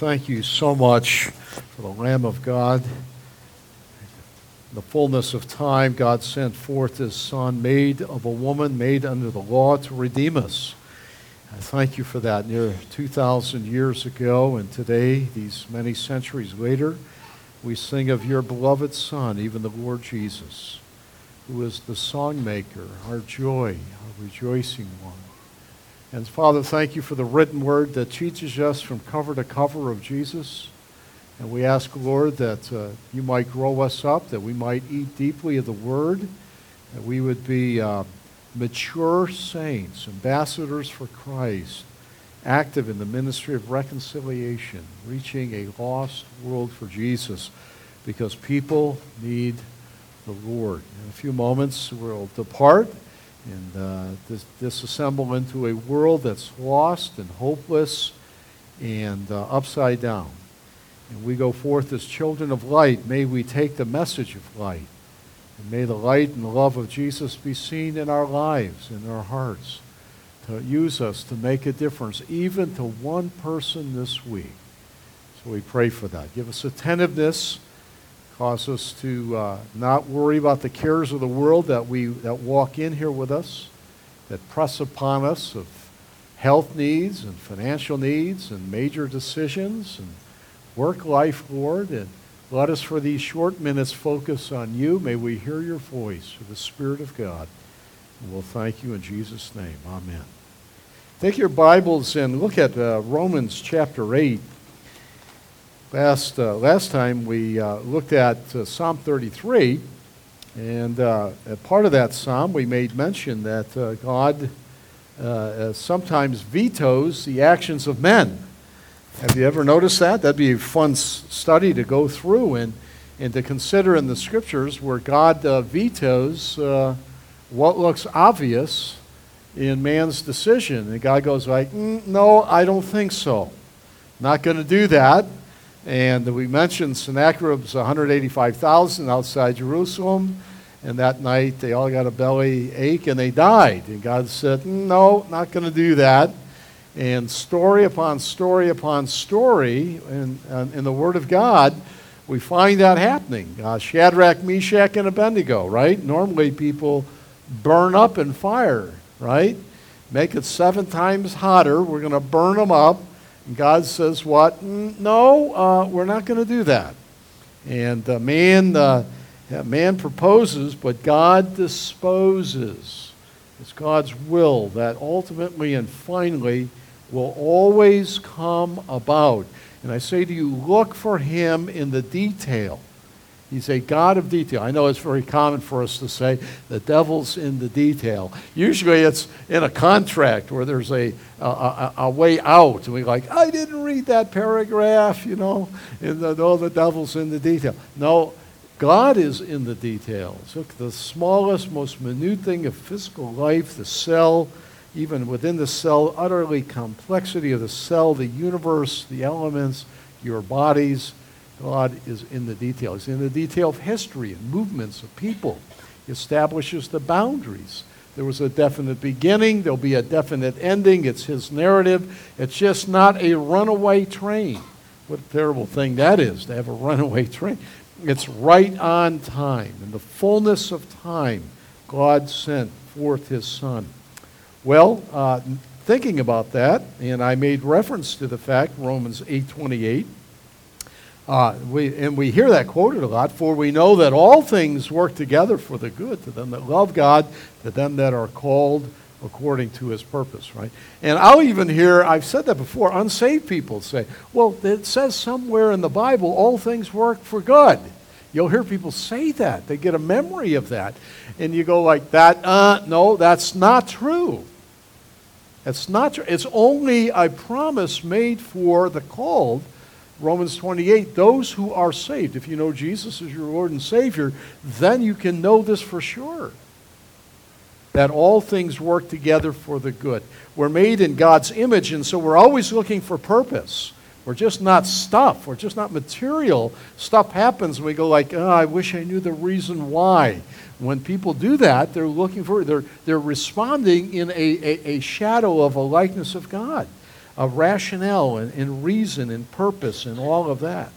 Thank you so much for the Lamb of God. In the fullness of time, God sent forth His Son, made of a woman, made under the law, to redeem us. I thank you for that. Near 2,000 years ago, and today, these many centuries later, we sing of your beloved Son, even the Lord Jesus, who is the songmaker, our joy, our rejoicing one. And Father, thank you for the written word that teaches us from cover to cover of Jesus. And we ask, Lord, that uh, you might grow us up, that we might eat deeply of the word, that we would be uh, mature saints, ambassadors for Christ, active in the ministry of reconciliation, reaching a lost world for Jesus, because people need the Lord. In a few moments, we'll depart and uh, dis- disassemble into a world that's lost and hopeless and uh, upside down. And we go forth as children of light. May we take the message of light. And may the light and love of Jesus be seen in our lives, in our hearts, to use us to make a difference, even to one person this week. So we pray for that. Give us attentiveness Cause us to uh, not worry about the cares of the world that, we, that walk in here with us, that press upon us of health needs and financial needs and major decisions and work life, Lord. And let us, for these short minutes, focus on you. May we hear your voice through the Spirit of God. And we'll thank you in Jesus' name. Amen. Take your Bibles and look at uh, Romans chapter 8. Last, uh, last time we uh, looked at uh, Psalm 33, and uh, part of that psalm we made mention that uh, God uh, sometimes vetoes the actions of men. Have you ever noticed that? That'd be a fun s- study to go through and, and to consider in the scriptures where God vetoes what looks obvious in man's decision. And God goes like, mm, no, I don't think so. Not going to do that. And we mentioned Sennacherib's 185,000 outside Jerusalem. And that night they all got a belly ache and they died. And God said, No, not going to do that. And story upon story upon story in, in the Word of God, we find that happening. Uh, Shadrach, Meshach, and Abednego, right? Normally people burn up in fire, right? Make it seven times hotter. We're going to burn them up. And God says, What? No, uh, we're not going to do that. And uh, man, uh, man proposes, but God disposes. It's God's will that ultimately and finally will always come about. And I say to you, look for Him in the detail. He's a God of detail. I know it's very common for us to say the devil's in the detail. Usually it's in a contract where there's a, a, a, a way out. And we're like, I didn't read that paragraph, you know, and the, oh, the devil's in the detail. No, God is in the details. Look, the smallest, most minute thing of physical life, the cell, even within the cell, utterly complexity of the cell, the universe, the elements, your bodies, God is in the detail. He's in the detail of history and movements of people. He establishes the boundaries. There was a definite beginning, there'll be a definite ending. It's his narrative. It's just not a runaway train. What a terrible thing that is to have a runaway train. It's right on time. In the fullness of time, God sent forth his Son. Well, uh, thinking about that, and I made reference to the fact, Romans 8.28, uh, we, and we hear that quoted a lot, for we know that all things work together for the good to them that love God, to them that are called according to his purpose, right? And I'll even hear, I've said that before, unsaved people say, well, it says somewhere in the Bible, all things work for good. You'll hear people say that. They get a memory of that. And you go like that, uh, no, that's not true. That's not true. It's only a promise made for the called Romans 28, those who are saved, if you know Jesus as your Lord and Savior, then you can know this for sure. That all things work together for the good. We're made in God's image, and so we're always looking for purpose. We're just not stuff. We're just not material. Stuff happens, and we go like, oh, I wish I knew the reason why. When people do that, they're looking for, they're, they're responding in a, a, a shadow of a likeness of God. Of rationale and, and reason and purpose and all of that.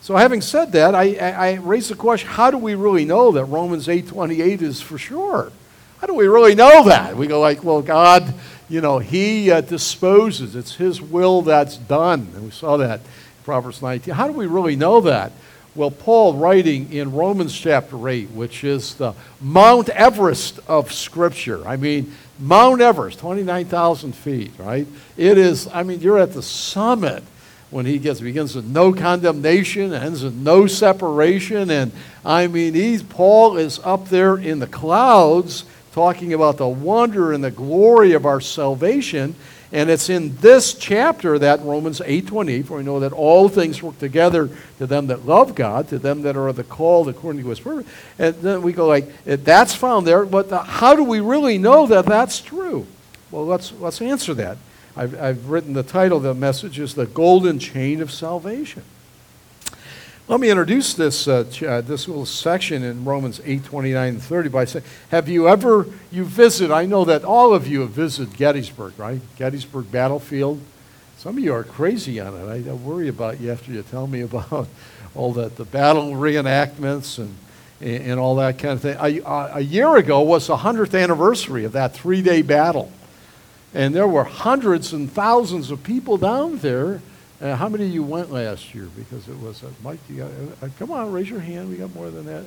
So having said that, I, I, I raise the question, how do we really know that Romans 8.28 is for sure? How do we really know that? We go like, well, God, you know, He uh, disposes. It's His will that's done. And we saw that in Proverbs 19. How do we really know that? Well, Paul, writing in Romans chapter 8, which is the Mount Everest of Scripture. I mean, Mount Everest, 29,000 feet, right? It is, I mean, you're at the summit when he gets begins with no condemnation, ends with no separation. And I mean, he's, Paul is up there in the clouds talking about the wonder and the glory of our salvation. And it's in this chapter that Romans 8:20, for we know that all things work together to them that love God, to them that are the called according to His purpose. And then we go like, that's found there, but the, how do we really know that that's true? Well, let's let's answer that. I've, I've written the title of the message is the Golden Chain of Salvation. Let me introduce this, uh, uh, this little section in Romans 8, 29 and 30 by saying, have you ever, you visit, I know that all of you have visited Gettysburg, right? Gettysburg Battlefield. Some of you are crazy on it. I, I worry about you after you tell me about all that, the battle reenactments and, and, all that kind of thing. A, a year ago was the 100th anniversary of that three-day battle. And there were hundreds and thousands of people down there uh, how many of you went last year? Because it was, uh, Mike, you got, uh, come on, raise your hand. We got more than that.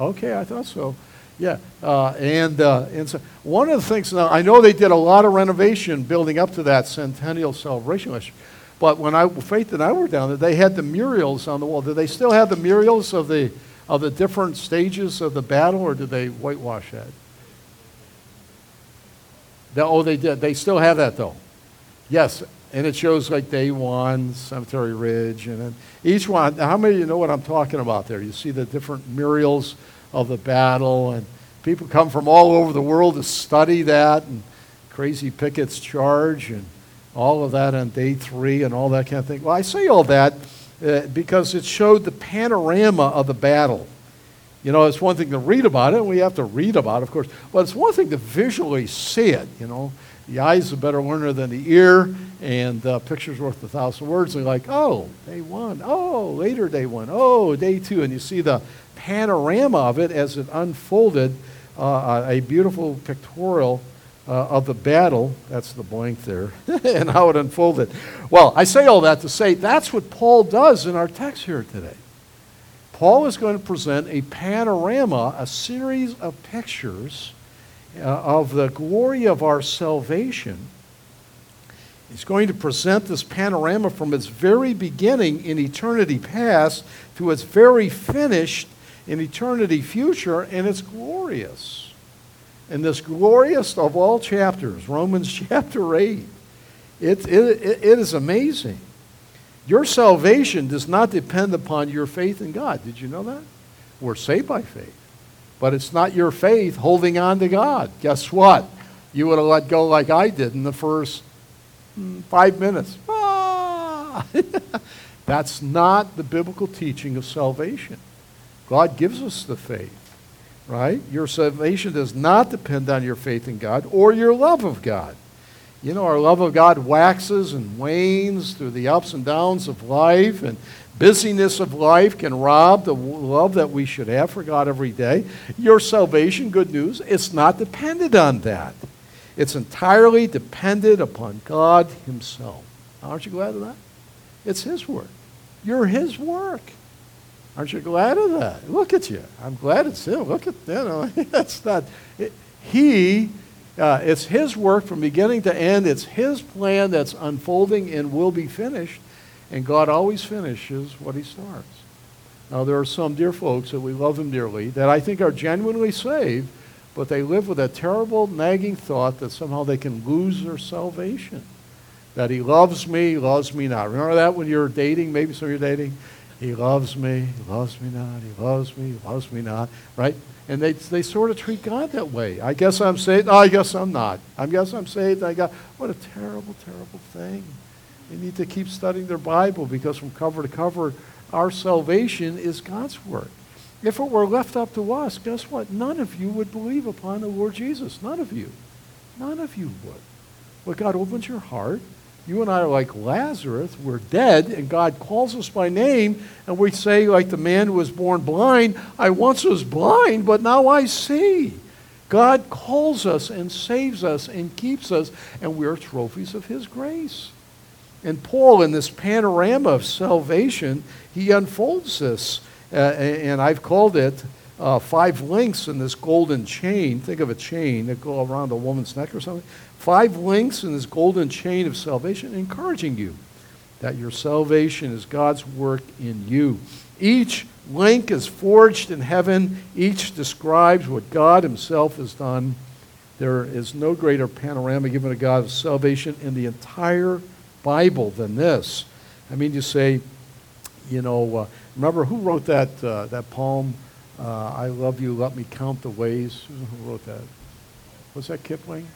okay, I thought so. Yeah, uh, and, uh, and so one of the things, now I know they did a lot of renovation building up to that centennial celebration last year, but when I, Faith and I were down there, they had the murals on the wall. Do they still have the murals of the, of the different stages of the battle, or did they whitewash that? The, oh, they did. They still have that, though. Yes, and it shows like day one, Cemetery Ridge, and then each one. How many of you know what I'm talking about there? You see the different murals of the battle, and people come from all over the world to study that, and Crazy Pickett's charge, and all of that on day three, and all that kind of thing. Well, I say all that uh, because it showed the panorama of the battle. You know, it's one thing to read about it, and we have to read about it, of course, but it's one thing to visually see it, you know. The eye is a better learner than the ear, and uh, picture's worth a thousand words. And you're like, oh, day one. Oh, later day one. Oh, day two. And you see the panorama of it as it unfolded, uh, a beautiful pictorial uh, of the battle. That's the blank there, and how it unfolded. Well, I say all that to say that's what Paul does in our text here today. Paul is going to present a panorama, a series of pictures uh, of the glory of our salvation. He's going to present this panorama from its very beginning in eternity past to its very finished in eternity future, and it's glorious. And this glorious of all chapters, Romans chapter 8, it, it, it is amazing. Your salvation does not depend upon your faith in God. Did you know that? We're saved by faith. But it's not your faith holding on to God. Guess what? You would have let go like I did in the first hmm, five minutes. Ah! That's not the biblical teaching of salvation. God gives us the faith, right? Your salvation does not depend on your faith in God or your love of God. You know, our love of God waxes and wanes through the ups and downs of life, and busyness of life can rob the love that we should have for God every day. Your salvation, good news, it's not dependent on that. It's entirely dependent upon God Himself. Aren't you glad of that? It's His work. You're His work. Aren't you glad of that? Look at you. I'm glad it's Him. Look at, you know, that's not, it, He uh, it's His work from beginning to end. It's His plan that's unfolding and will be finished. And God always finishes what He starts. Now, there are some dear folks that we love Him dearly that I think are genuinely saved, but they live with a terrible, nagging thought that somehow they can lose their salvation. That He loves me, loves me not. Remember that when you're dating? Maybe some of you are dating. He loves me, He loves me not, He loves me, He loves me not, right? And they, they sort of treat God that way. I guess I'm saved. I guess I'm not. I guess I'm saved. I got what a terrible, terrible thing. They need to keep studying their Bible because from cover to cover, our salvation is God's work. If it were left up to us, guess what? None of you would believe upon the Lord Jesus. None of you. None of you would. But God opens your heart, You and I are like Lazarus. We're dead, and God calls us by name, and we say, like the man who was born blind, I once was blind, but now I see. God calls us and saves us and keeps us, and we're trophies of His grace. And Paul, in this panorama of salvation, he unfolds this. Uh, and I've called it uh, five links in this golden chain. Think of a chain that go around a woman's neck or something. Five links in this golden chain of salvation, encouraging you that your salvation is God's work in you. Each link is forged in heaven, each describes what God Himself has done. There is no greater panorama given to God of salvation in the entire Bible than this. I mean, you say, you know, uh, remember who wrote that, uh, that poem, uh, I love you, let me count the ways? Who wrote that? Was that Kipling?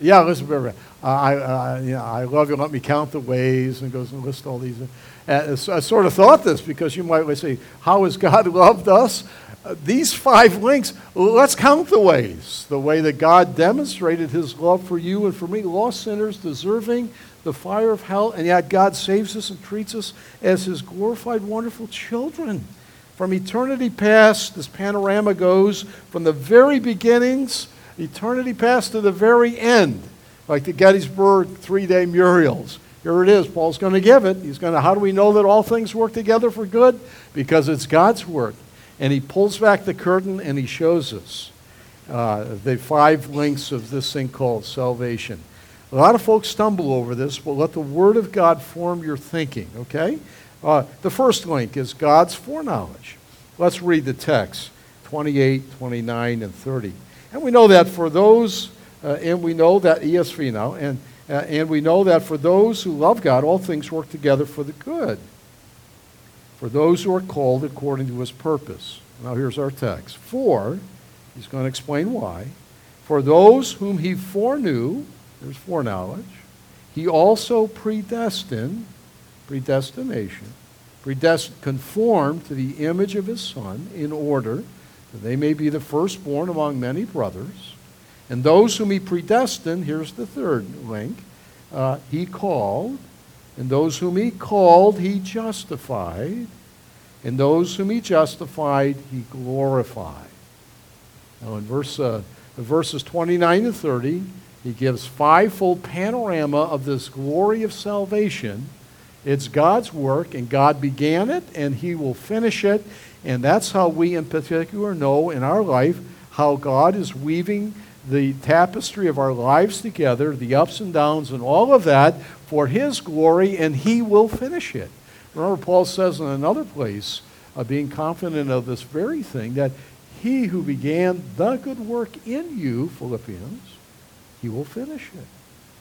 Yeah, listen, uh, I, uh, you know, I love you, let me count the ways, and goes and lists all these. Uh, I sort of thought this because you might say, how has God loved us? Uh, these five links, let's count the ways. The way that God demonstrated his love for you and for me, lost sinners deserving the fire of hell, and yet God saves us and treats us as his glorified, wonderful children. From eternity past, this panorama goes from the very beginnings, eternity past to the very end, like the Gettysburg three day murals. Here it is. Paul's going to give it. He's going to, how do we know that all things work together for good? Because it's God's work. And he pulls back the curtain and he shows us uh, the five links of this thing called salvation. A lot of folks stumble over this, but let the Word of God form your thinking, okay? Uh, the first link is God's foreknowledge. Let's read the text 28, 29, and 30. And we know that for those, uh, and we know that ESV now, and, uh, and we know that for those who love God, all things work together for the good. For those who are called according to his purpose. Now here's our text. For, he's going to explain why. For those whom he foreknew, there's foreknowledge. He also predestined, predestination, predestined, conformed to the image of his Son in order that they may be the firstborn among many brothers. And those whom he predestined, here's the third link, uh, he called. And those whom he called, he justified. And those whom he justified, he glorified. Now, in verse, uh, verses 29 to 30, he gives fivefold panorama of this glory of salvation. It's God's work, and God began it, and He will finish it. And that's how we, in particular, know in our life how God is weaving the tapestry of our lives together, the ups and downs, and all of that for His glory, and He will finish it. Remember, Paul says in another place, uh, being confident of this very thing, that He who began the good work in you, Philippians, he will finish it.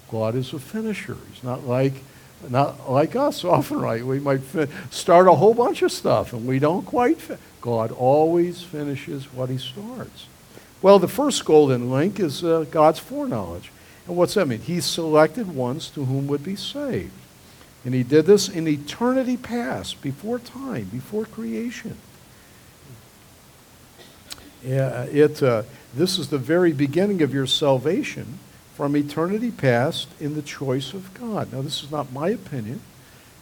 God is a finisher. He's not like not like us often, right? We might fi- start a whole bunch of stuff and we don't quite. Fi- God always finishes what he starts. Well, the first golden link is uh, God's foreknowledge. And what's that mean? He selected ones to whom would be saved. And he did this in eternity past, before time, before creation. Yeah, it, uh, this is the very beginning of your salvation from eternity past in the choice of God. Now, this is not my opinion,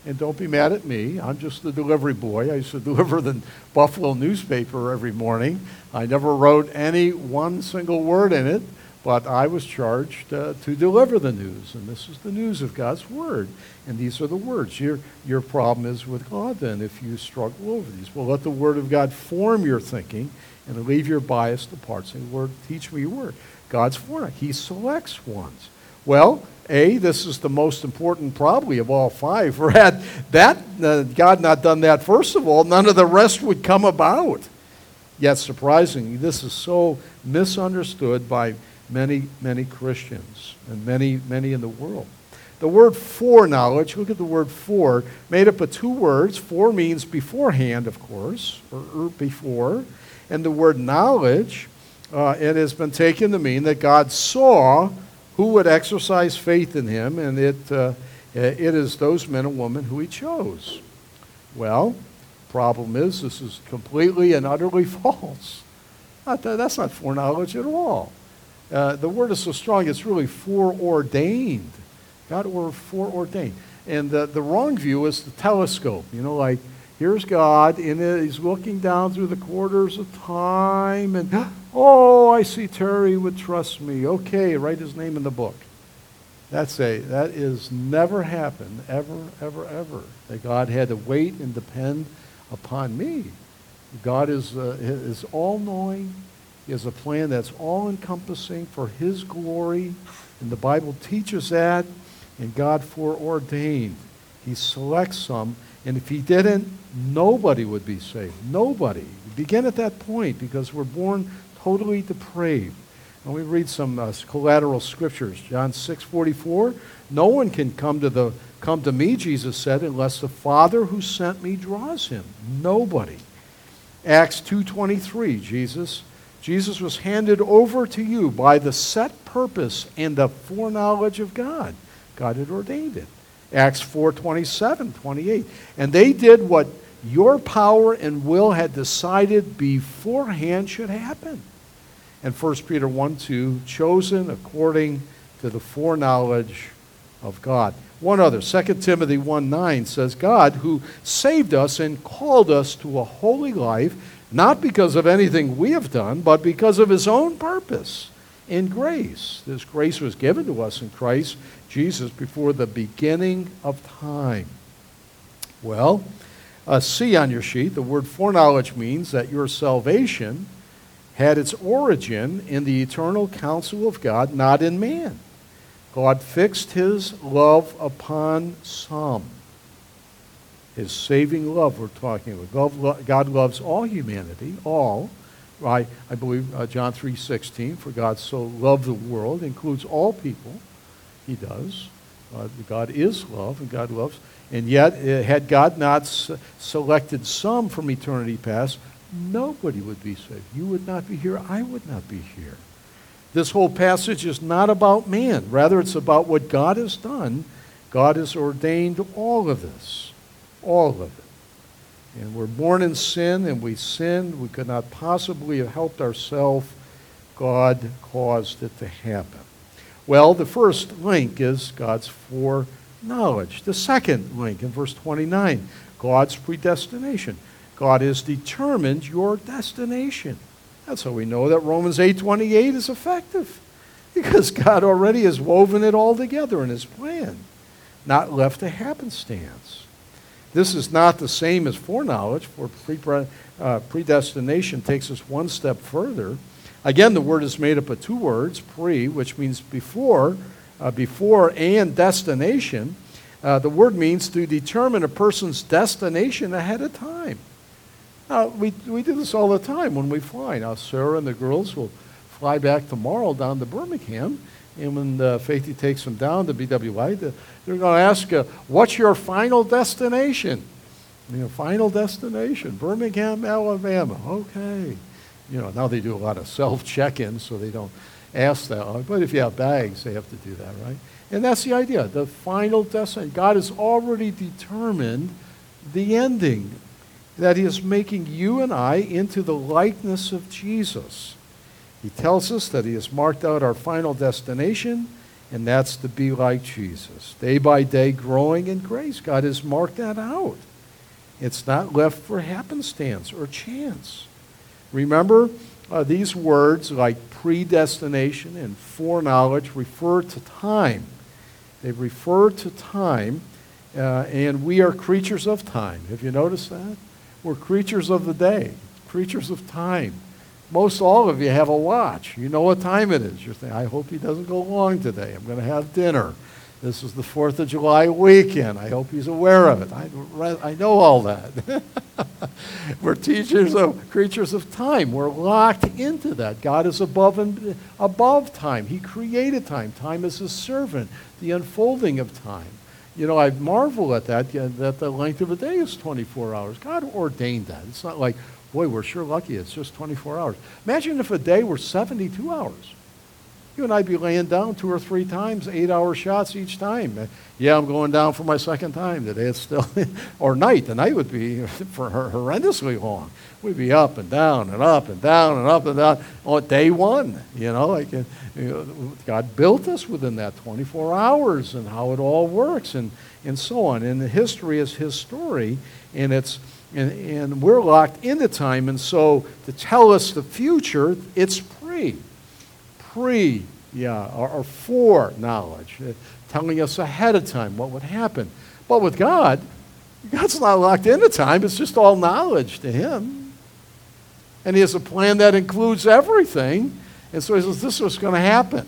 and don't be mad at me. I'm just the delivery boy. I used to deliver the Buffalo newspaper every morning. I never wrote any one single word in it, but I was charged uh, to deliver the news, and this is the news of God's Word. And these are the words. Your, your problem is with God, then, if you struggle over these. Well, let the Word of God form your thinking and leave your bias apart. Say, Lord, teach me your Word. God's for it. He selects ones. Well, A, this is the most important probably of all five. For had that uh, God not done that, first of all, none of the rest would come about. Yet surprisingly, this is so misunderstood by many, many Christians and many, many in the world. The word foreknowledge, look at the word for, made up of two words. For means beforehand, of course, or, or before. And the word knowledge uh, it has been taken to mean that God saw who would exercise faith in him, and it, uh, it is those men and women who he chose. Well, problem is this is completely and utterly false. Not that, that's not foreknowledge at all. Uh, the word is so strong, it's really foreordained. God were foreordained. And the, the wrong view is the telescope. You know, like, here's God, and he's looking down through the quarters of time, and, oh, I see Terry would trust me. Okay, write his name in the book. That's a, that is never happened, ever, ever, ever. That God had to wait and depend upon me. God is, uh, is all knowing. He has a plan that's all encompassing for His glory. And the Bible teaches that. And God foreordained. He selects some. And if He didn't, nobody would be saved. Nobody. Begin at that point because we're born totally depraved. And we read some uh, collateral scriptures. John 6 44. No one can come to, the, come to me, Jesus said, unless the Father who sent me draws him. Nobody. Acts 2.23, Jesus, Jesus was handed over to you by the set purpose and the foreknowledge of God. God had ordained it. Acts 4.27, 28. And they did what your power and will had decided beforehand should happen. And 1 Peter 1 2, chosen according to the foreknowledge of God. One other, 2 Timothy 1 9 says, God who saved us and called us to a holy life, not because of anything we have done, but because of his own purpose in grace. This grace was given to us in Christ Jesus before the beginning of time. Well, uh, see on your sheet, the word foreknowledge means that your salvation had its origin in the eternal counsel of God, not in man. God fixed his love upon some. His saving love, we're talking about. God loves all humanity, all. I, I believe uh, John 3.16, for God so loved the world, includes all people. He does. Uh, God is love, and God loves. And yet, uh, had God not selected some from eternity past, nobody would be saved. You would not be here. I would not be here. This whole passage is not about man. Rather, it's about what God has done. God has ordained all of this, all of it. And we're born in sin and we sinned. We could not possibly have helped ourselves. God caused it to happen. Well, the first link is God's foreknowledge. The second link in verse 29, God's predestination. God has determined your destination. That's how we know that Romans 8:28 is effective. Because God already has woven it all together in his plan, not left to happenstance. This is not the same as foreknowledge, for uh, predestination takes us one step further. Again, the word is made up of two words, pre, which means before, uh, before and destination. Uh, the word means to determine a person's destination ahead of time. We, we do this all the time when we fly. Now, Sarah and the girls will fly back tomorrow down to Birmingham, and when uh, Faithy takes them down to BWI, the, they're going to ask, uh, what's your final destination? You know, final destination, Birmingham, Alabama. Okay. You know, now they do a lot of self-check-ins, so they don't ask that. But if you have bags, they have to do that, right? And that's the idea. The final destination. God has already determined the ending that he is making you and I into the likeness of Jesus. He tells us that he has marked out our final destination, and that's to be like Jesus. Day by day, growing in grace. God has marked that out. It's not left for happenstance or chance. Remember, uh, these words like predestination and foreknowledge refer to time. They refer to time, uh, and we are creatures of time. Have you noticed that? We're creatures of the day, creatures of time. Most all of you have a watch. You know what time it is. You're thinking, I hope he doesn't go long today. I'm going to have dinner. This is the 4th of July weekend. I hope he's aware of it. I, I know all that. We're teachers of creatures of time. We're locked into that. God is above and above time. He created time. Time is his servant, the unfolding of time. You know, I marvel at that, that the length of a day is 24 hours. God ordained that. It's not like, boy, we're sure lucky it's just 24 hours. Imagine if a day were 72 hours. You and I'd be laying down two or three times, eight hour shots each time. Yeah, I'm going down for my second time today. It's still, or night. The night would be for horrendously long. We'd be up and down and up and down and up and down on day one. You know, like you know, God built us within that 24 hours and how it all works and, and so on. And the history is His story, and it's and, and we're locked into time. And so to tell us the future, it's pre pre, yeah, or, or knowledge, uh, telling us ahead of time what would happen. But with God, God's not locked into time, it's just all knowledge to Him. And He has a plan that includes everything. And so He says, This is what's going to happen.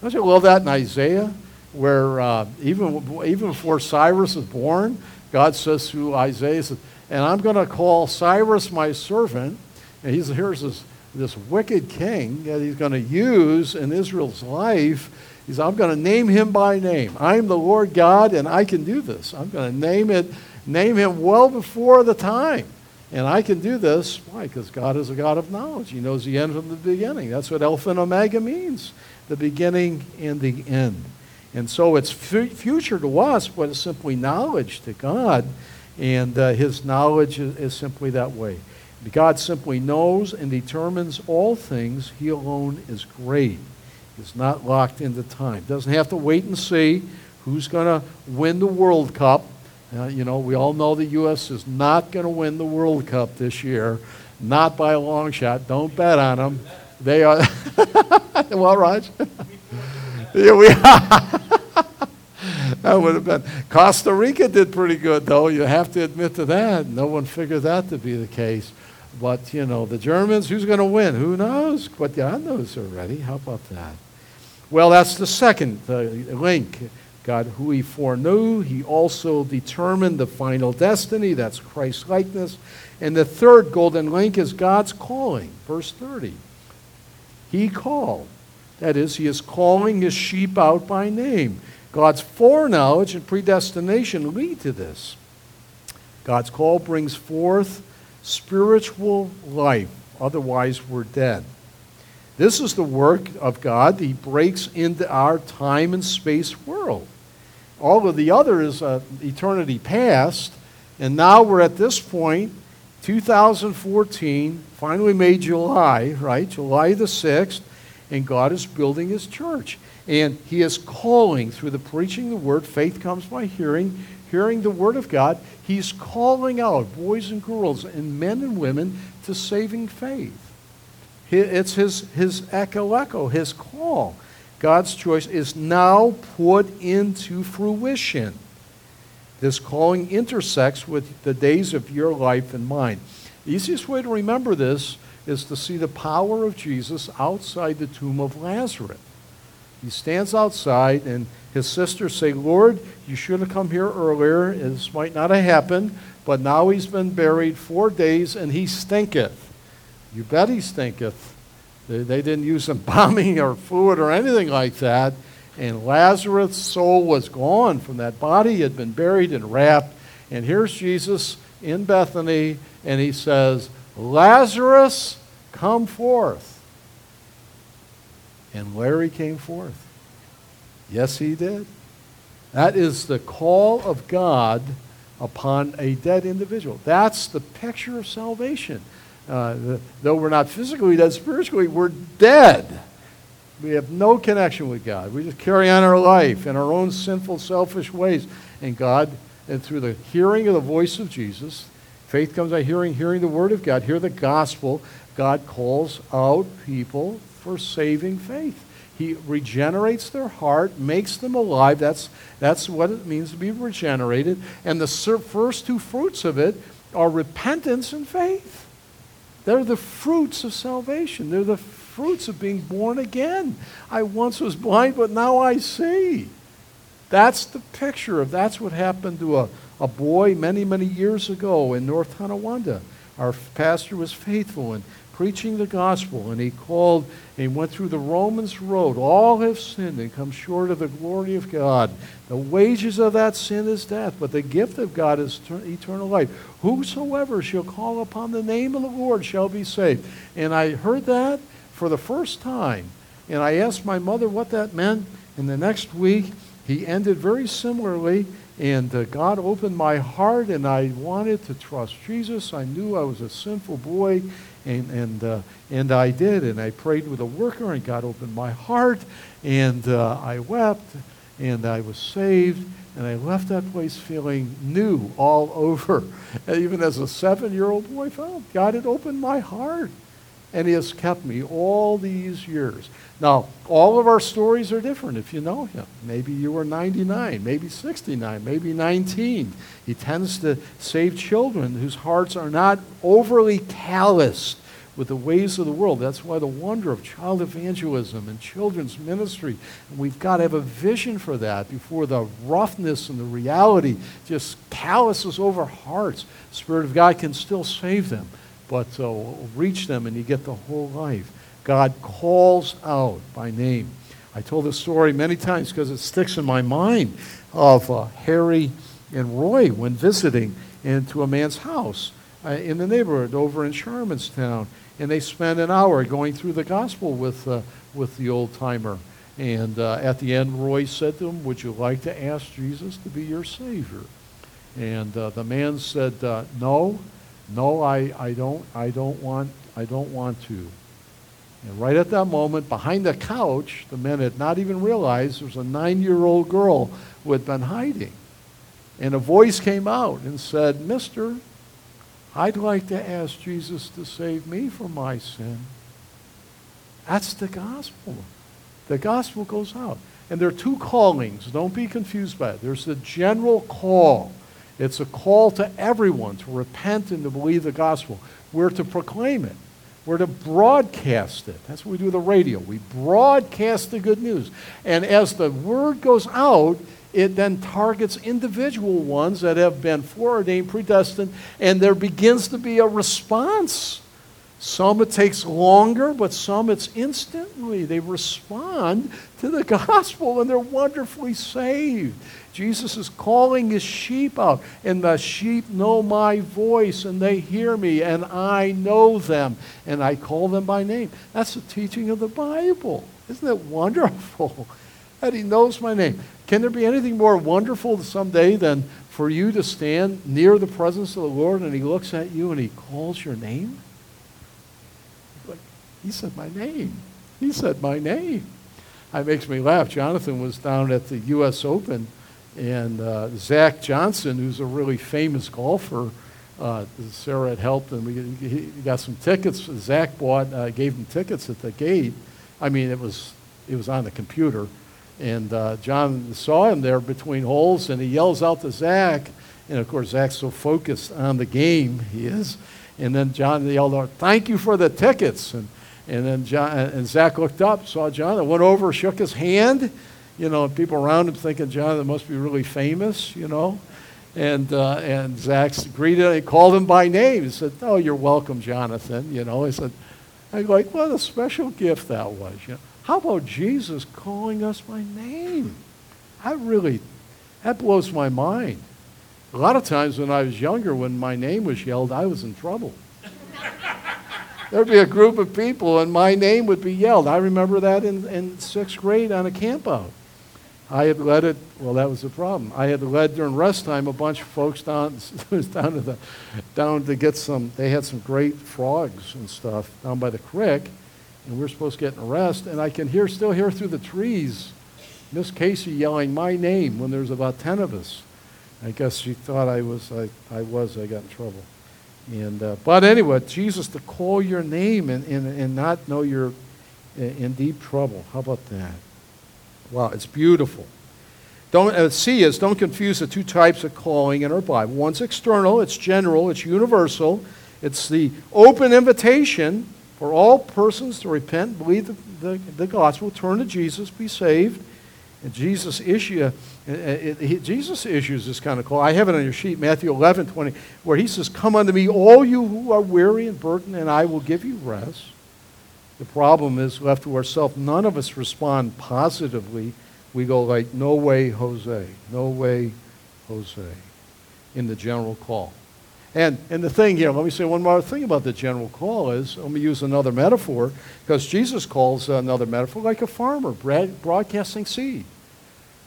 Don't you love that in Isaiah? Where uh, even, even before Cyrus is born, God says through Isaiah, says, And I'm going to call Cyrus my servant. And he's, here's this this wicked king that he's going to use in Israel's life. He's, I'm going to name him by name. I'm the Lord God, and I can do this. I'm going to name it, name him well before the time. And I can do this. Why? Because God is a God of knowledge. He knows the end from the beginning. That's what Alpha and Omega means the beginning and the end. And so it's f- future to us, but it's simply knowledge to God. And uh, his knowledge is, is simply that way. God simply knows and determines all things. He alone is great. He's not locked into time. Doesn't have to wait and see who's going to win the World Cup. Uh, you know, we all know the U.S. is not going to win the World Cup this year, not by a long shot. Don't bet on them. They are. well, Raj. yeah, we. are. that would have been. Costa Rica did pretty good, though. You have to admit to that. No one figured that to be the case. But, you know, the Germans, who's going to win? Who knows? But God knows already. How about that? Well, that's the second uh, link. God, who he foreknew, he also determined the final destiny. That's Christ's likeness. And the third golden link is God's calling. Verse 30. He called. That is, he is calling his sheep out by name. God's foreknowledge and predestination lead to this. God's call brings forth spiritual life. Otherwise, we're dead. This is the work of God. He breaks into our time and space world. All of the other is uh, eternity past, and now we're at this point, 2014, finally made July, right? July the 6th, and God is building his church. And he is calling through the preaching the word. Faith comes by hearing, hearing the word of God. He's calling out boys and girls and men and women to saving faith. It's his, his echo, echo, his call. God's choice is now put into fruition. This calling intersects with the days of your life and mine. The easiest way to remember this is to see the power of Jesus outside the tomb of Lazarus. He stands outside, and his sisters say, Lord, you should have come here earlier. This might not have happened, but now he's been buried four days, and he stinketh. You bet he stinketh. They, they didn't use embalming or fluid or anything like that. And Lazarus' soul was gone from that body. He had been buried and wrapped. And here's Jesus in Bethany, and he says, Lazarus, come forth. And Larry came forth. Yes, he did. That is the call of God upon a dead individual. That's the picture of salvation. Uh, the, though we're not physically dead, spiritually, we're dead. We have no connection with God. We just carry on our life in our own sinful, selfish ways. And God, and through the hearing of the voice of Jesus, faith comes by hearing, hearing the word of God, hear the gospel. God calls out people for saving faith. He regenerates their heart, makes them alive. That's, that's what it means to be regenerated. And the first two fruits of it are repentance and faith. They're the fruits of salvation. They're the fruits of being born again. I once was blind, but now I see. That's the picture of that's what happened to a, a boy many, many years ago in North Tonawanda. Our pastor was faithful and preaching the gospel, and he called and went through the Romans road. All have sinned and come short of the glory of God. The wages of that sin is death, but the gift of God is eternal life. Whosoever shall call upon the name of the Lord shall be saved. And I heard that for the first time And I asked my mother what that meant. And the next week, he ended very similarly. And uh, God opened my heart, and I wanted to trust Jesus. I knew I was a sinful boy, and, and, uh, and I did. And I prayed with a worker, and God opened my heart, and uh, I wept, and I was saved. And I left that place feeling new all over. And even as a seven year old boy, felt God had opened my heart. And He has kept me all these years. Now, all of our stories are different if you know Him. Maybe you were 99, maybe 69, maybe 19. He tends to save children whose hearts are not overly calloused with the ways of the world. That's why the wonder of child evangelism and children's ministry. And we've got to have a vision for that before the roughness and the reality just calluses over hearts. The Spirit of God can still save them, but uh, reach them and you get the whole life. God calls out by name. I told this story many times because it sticks in my mind of uh, Harry and Roy when visiting into a man's house uh, in the neighborhood over in Sharmanstown. And they spent an hour going through the gospel with, uh, with the old timer. And uh, at the end, Roy said to him, Would you like to ask Jesus to be your Savior? And uh, the man said, No, no, I, I, don't, I, don't want, I don't want to. And right at that moment, behind the couch, the men had not even realized there was a nine year old girl who had been hiding. And a voice came out and said, Mister, I'd like to ask Jesus to save me from my sin. That's the gospel. The gospel goes out. And there are two callings. Don't be confused by it. There's the general call. It's a call to everyone to repent and to believe the gospel. We're to proclaim it. We're to broadcast it. That's what we do with the radio. We broadcast the good news. And as the word goes out, it then targets individual ones that have been foreordained, predestined, and there begins to be a response. Some it takes longer, but some it's instantly. They respond to the gospel and they're wonderfully saved. Jesus is calling his sheep out, and the sheep know my voice, and they hear me, and I know them, and I call them by name. That's the teaching of the Bible. Isn't it wonderful that he knows my name? Can there be anything more wonderful someday than for you to stand near the presence of the Lord and he looks at you and he calls your name? He said my name. He said my name. It makes me laugh. Jonathan was down at the U.S. Open, and uh, Zach Johnson, who's a really famous golfer, uh, Sarah had helped him. He got some tickets. Zach bought, uh, gave him tickets at the gate. I mean, it was it was on the computer and uh, John saw him there between holes, and he yells out to Zach. And of course, Zach's so focused on the game, he is. And then John yelled out, Thank you for the tickets. And, and then John, and Zach looked up, saw John, went over, shook his hand. You know, people around him thinking John must be really famous, you know. And, uh, and Zach greeted him, he called him by name. He said, Oh, you're welcome, Jonathan. You know, he said, I go like, what a special gift that was. You know? How about Jesus calling us by name? I really, that blows my mind. A lot of times when I was younger, when my name was yelled, I was in trouble. There'd be a group of people and my name would be yelled. I remember that in, in sixth grade on a campout. I had led it, well, that was the problem. I had led during rest time a bunch of folks down, down, to the, down to get some, they had some great frogs and stuff down by the creek and we're supposed to get in rest, and I can hear still hear through the trees Miss Casey yelling my name when there's about ten of us. I guess she thought I was I, I was I got in trouble. And uh, but anyway, Jesus to call your name and, and, and not know you're in deep trouble. How about that? Wow, it's beautiful. Don't uh, C is don't confuse the two types of calling in our Bible. One's external, it's general, it's universal. It's the open invitation for all persons to repent, believe the, the, the gospel, turn to Jesus, be saved. And Jesus issue, uh, it, it, Jesus issues this kind of call. I have it on your sheet, Matthew 11, 20, where he says, Come unto me, all you who are weary and burdened, and I will give you rest. The problem is, left to ourselves, none of us respond positively. We go like, No way, Jose. No way, Jose, in the general call. And, and the thing here, let me say one more thing about the general call is, let me use another metaphor, because Jesus calls another metaphor like a farmer broadcasting seed.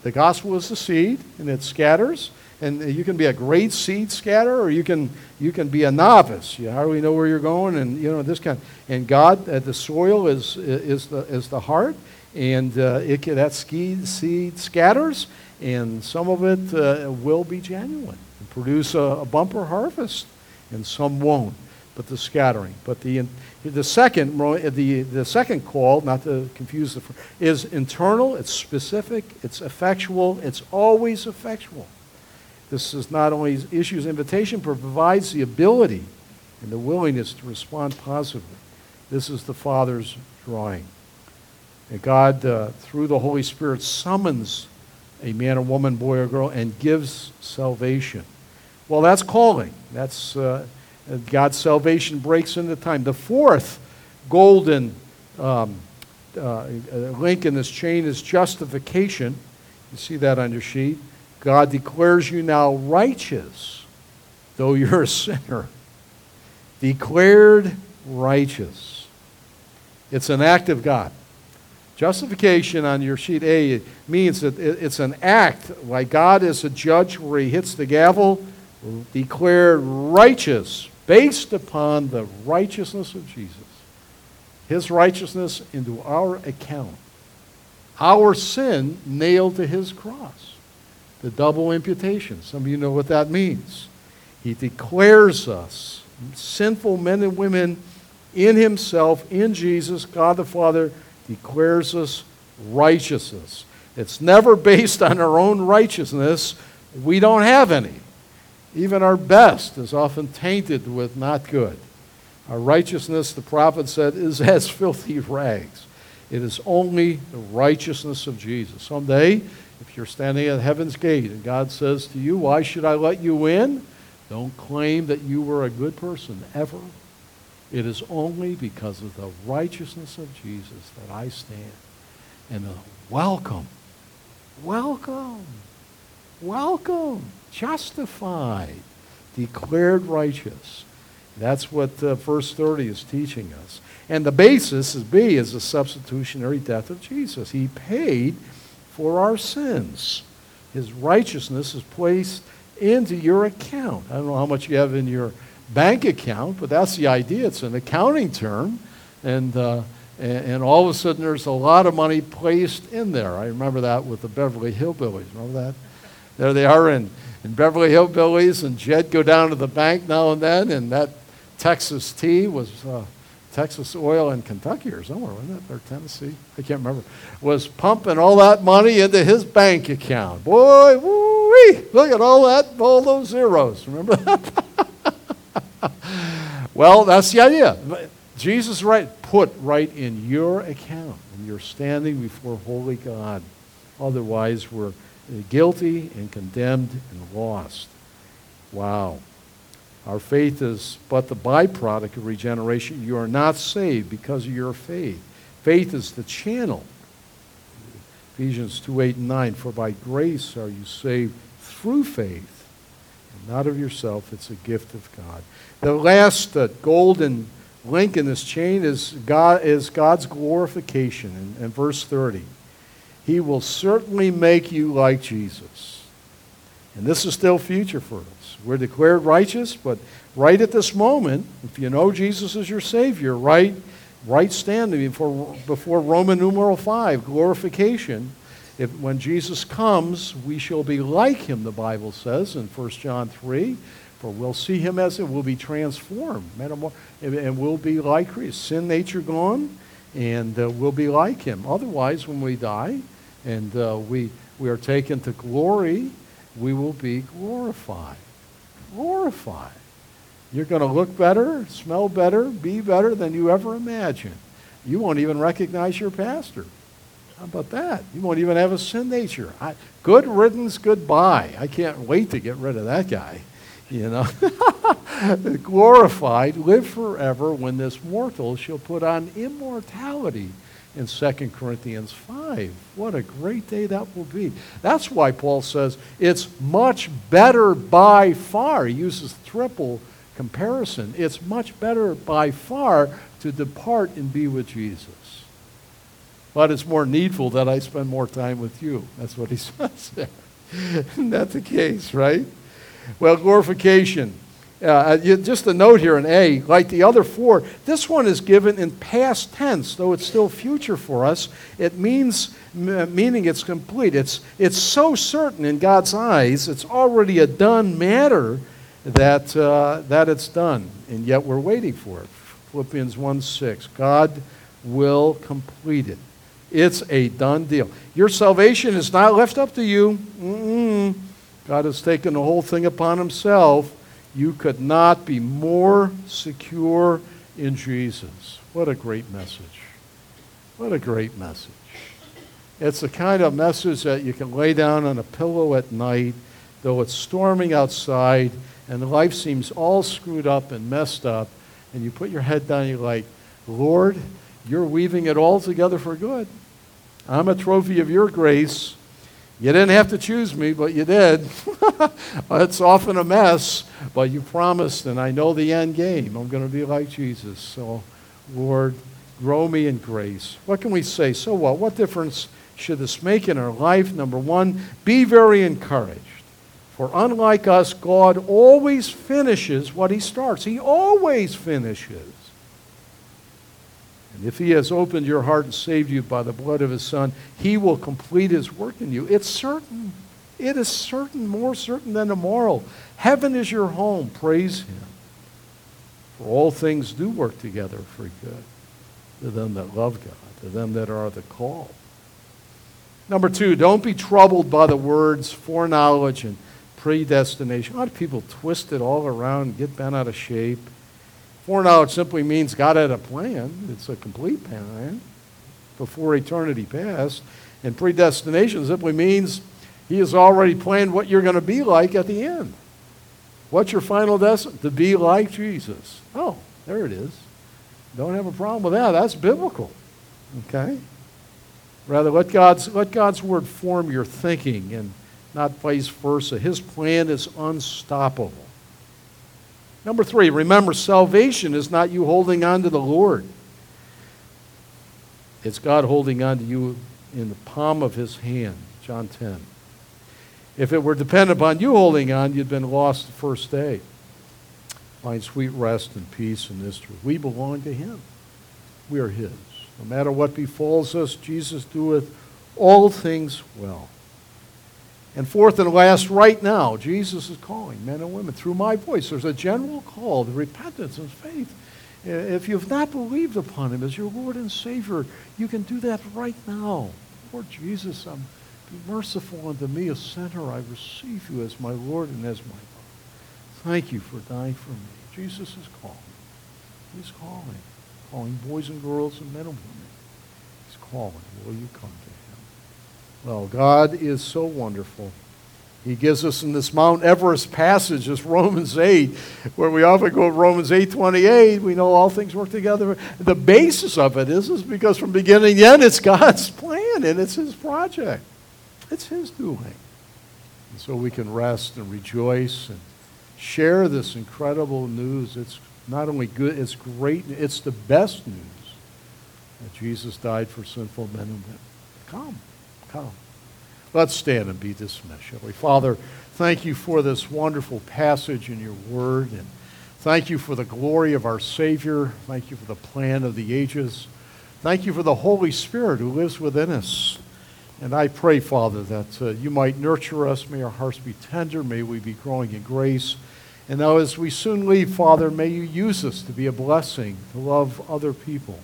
The gospel is the seed, and it scatters, and you can be a great seed scatterer, or you can, you can be a novice. You hardly know where you're going, and you know this kind. And God, uh, the soil is, is, the, is the heart, and uh, it can, that seed scatters, and some of it uh, will be genuine and produce a, a, bumper harvest, and some won't. But the scattering. But the the second the the second call, not to confuse the, is internal. It's specific. It's effectual. It's always effectual. This is not only issues invitation, but provides the ability and the willingness to respond positively. This is the Father's drawing. And God, uh, through the Holy Spirit, summons a man or woman, boy or girl, and gives salvation. Well, that's calling. That's uh, God's salvation breaks into time. The fourth golden um, uh, link in this chain is justification. You see that on your sheet. God declares you now righteous, though you're a sinner. Declared righteous. It's an act of God. Justification on your sheet A means that it's an act, like God is a judge where he hits the gavel, declared righteous based upon the righteousness of Jesus. His righteousness into our account. Our sin nailed to his cross. The double imputation. Some of you know what that means. He declares us, sinful men and women, in himself, in Jesus, God the Father declares us righteousness. It's never based on our own righteousness. We don't have any. Even our best is often tainted with not good. Our righteousness, the prophet said, is as filthy rags. It is only the righteousness of Jesus. Someday, if you're standing at heaven's gate and God says to you, Why should I let you in? Don't claim that you were a good person ever. It is only because of the righteousness of Jesus that I stand. And welcome, welcome, welcome justified, declared righteous. That's what uh, verse 30 is teaching us. And the basis is B is the substitutionary death of Jesus. He paid for our sins. His righteousness is placed into your account. I don't know how much you have in your bank account, but that's the idea. It's an accounting term. And, uh, and, and, all of a sudden, there's a lot of money placed in there. I remember that with the Beverly Hillbillies. Remember that? There they are in and Beverly Hillbillies and Jed go down to the bank now and then, and that Texas tea was uh, Texas Oil in Kentucky or somewhere, wasn't it? Or Tennessee? I can't remember. Was pumping all that money into his bank account. Boy, woo look at all that, all those zeros. Remember that? well, that's the idea. Jesus right put right in your account, and you're standing before holy God. Otherwise, we're guilty and condemned and lost. Wow. Our faith is but the byproduct of regeneration. You are not saved because of your faith. Faith is the channel. Ephesians 2 8 and 9. For by grace are you saved through faith, and not of yourself. It's a gift of God. The last uh, golden link in this chain is, God, is God's glorification in, in verse 30. He will certainly make you like Jesus. And this is still future for us. We're declared righteous, but right at this moment, if you know Jesus is your Savior, right, right standing before, before Roman numeral 5, glorification, if, when Jesus comes, we shall be like him, the Bible says in 1 John 3. For we'll see him as it will be transformed, and we'll be like Christ. Sin nature gone, and uh, we'll be like him. Otherwise, when we die, and uh, we, we are taken to glory, we will be glorified. Glorified. You're going to look better, smell better, be better than you ever imagined. You won't even recognize your pastor. How about that? You won't even have a sin nature. I, good riddance, goodbye. I can't wait to get rid of that guy. You know, glorified, live forever when this mortal shall put on immortality in 2 Corinthians 5. What a great day that will be. That's why Paul says it's much better by far. He uses triple comparison. It's much better by far to depart and be with Jesus. But it's more needful that I spend more time with you. That's what he says there. Isn't that the case, right? Well, glorification. Uh, just a note here in A, like the other four, this one is given in past tense, though it's still future for us. It means, meaning it's complete. It's, it's so certain in God's eyes, it's already a done matter that, uh, that it's done, and yet we're waiting for it. Philippians 1 6. God will complete it. It's a done deal. Your salvation is not left up to you. Mm-mm. God has taken the whole thing upon himself. You could not be more secure in Jesus. What a great message. What a great message. It's the kind of message that you can lay down on a pillow at night, though it's storming outside and life seems all screwed up and messed up, and you put your head down and you're like, Lord, you're weaving it all together for good. I'm a trophy of your grace. You didn't have to choose me, but you did. it's often a mess, but you promised, and I know the end game. I'm going to be like Jesus. So, Lord, grow me in grace. What can we say? So what? What difference should this make in our life? Number one, be very encouraged. For unlike us, God always finishes what he starts. He always finishes. And if he has opened your heart and saved you by the blood of his son, he will complete his work in you. It's certain. It is certain, more certain than tomorrow. Heaven is your home. Praise him. For all things do work together for good to them that love God, to them that are the called. Number two, don't be troubled by the words foreknowledge and predestination. A lot of people twist it all around, get bent out of shape. Foreknowledge simply means God had a plan. It's a complete plan before eternity passed. And predestination simply means He has already planned what you're going to be like at the end. What's your final destination? To be like Jesus. Oh, there it is. Don't have a problem with that. That's biblical. Okay? Rather, let God's, let God's word form your thinking and not vice versa. His plan is unstoppable. Number three, remember, salvation is not you holding on to the Lord. It's God holding on to you in the palm of his hand. John 10. If it were dependent upon you holding on, you'd been lost the first day. Find sweet rest and peace in this truth. We belong to him. We are his. No matter what befalls us, Jesus doeth all things well. And fourth and last, right now, Jesus is calling men and women through my voice. There's a general call to repentance and faith. If you've not believed upon him as your Lord and Savior, you can do that right now. Lord Jesus, I'm, be merciful unto me, a sinner. I receive you as my Lord and as my God. Thank you for dying for me. Jesus is calling. He's calling. Calling boys and girls and men and women. He's calling. Will you come to him? Well, God is so wonderful. He gives us in this Mount Everest passage, this Romans 8, where we often go Romans 8 28, we know all things work together. The basis of it is, is because from beginning to end, it's God's plan and it's His project. It's His doing. And so we can rest and rejoice and share this incredible news. It's not only good, it's great, it's the best news that Jesus died for sinful men and women. Come come. Let's stand and be dismissed, shall we? Father, thank you for this wonderful passage in your word, and thank you for the glory of our Savior. Thank you for the plan of the ages. Thank you for the Holy Spirit who lives within us. And I pray, Father, that uh, you might nurture us. May our hearts be tender. May we be growing in grace. And now, as we soon leave, Father, may you use us to be a blessing, to love other people,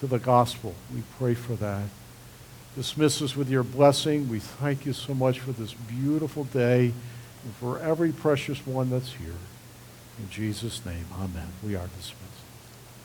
to the gospel. We pray for that dismiss us with your blessing. We thank you so much for this beautiful day and for every precious one that's here. In Jesus' name, amen. We are dismissed.